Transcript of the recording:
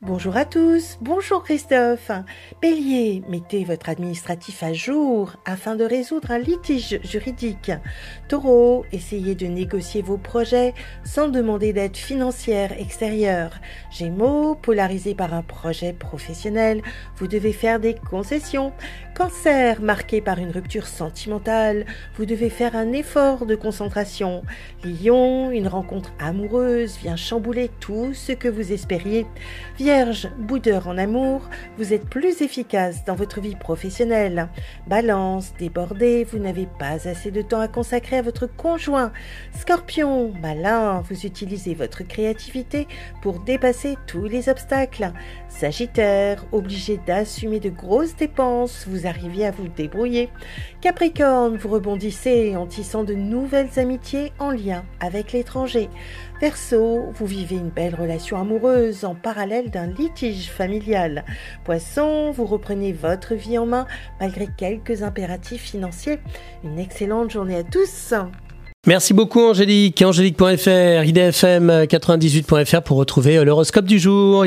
Bonjour à tous, bonjour Christophe. Bélier, mettez votre administratif à jour afin de résoudre un litige juridique. Taureau, essayez de négocier vos projets sans demander d'aide financière extérieure. Gémeaux, polarisé par un projet professionnel, vous devez faire des concessions. Cancer, marqué par une rupture sentimentale, vous devez faire un effort de concentration. Lion, une rencontre amoureuse vient chambouler tout ce que vous espériez. Vierge, boudeur en amour, vous êtes plus efficace dans votre vie professionnelle. Balance, débordé, vous n'avez pas assez de temps à consacrer à votre conjoint. Scorpion, malin, vous utilisez votre créativité pour dépasser tous les obstacles. Sagittaire, obligé d'assumer de grosses dépenses, vous arrivez à vous débrouiller. Capricorne, vous rebondissez en tissant de nouvelles amitiés en lien avec l'étranger. Verseau, vous vivez une belle relation amoureuse en parallèle d'un litige familial. Poisson, vous reprenez votre vie en main malgré quelques impératifs financiers. Une excellente journée à tous. Merci beaucoup Angélique. Angélique.fr, idfm98.fr pour retrouver l'horoscope du jour.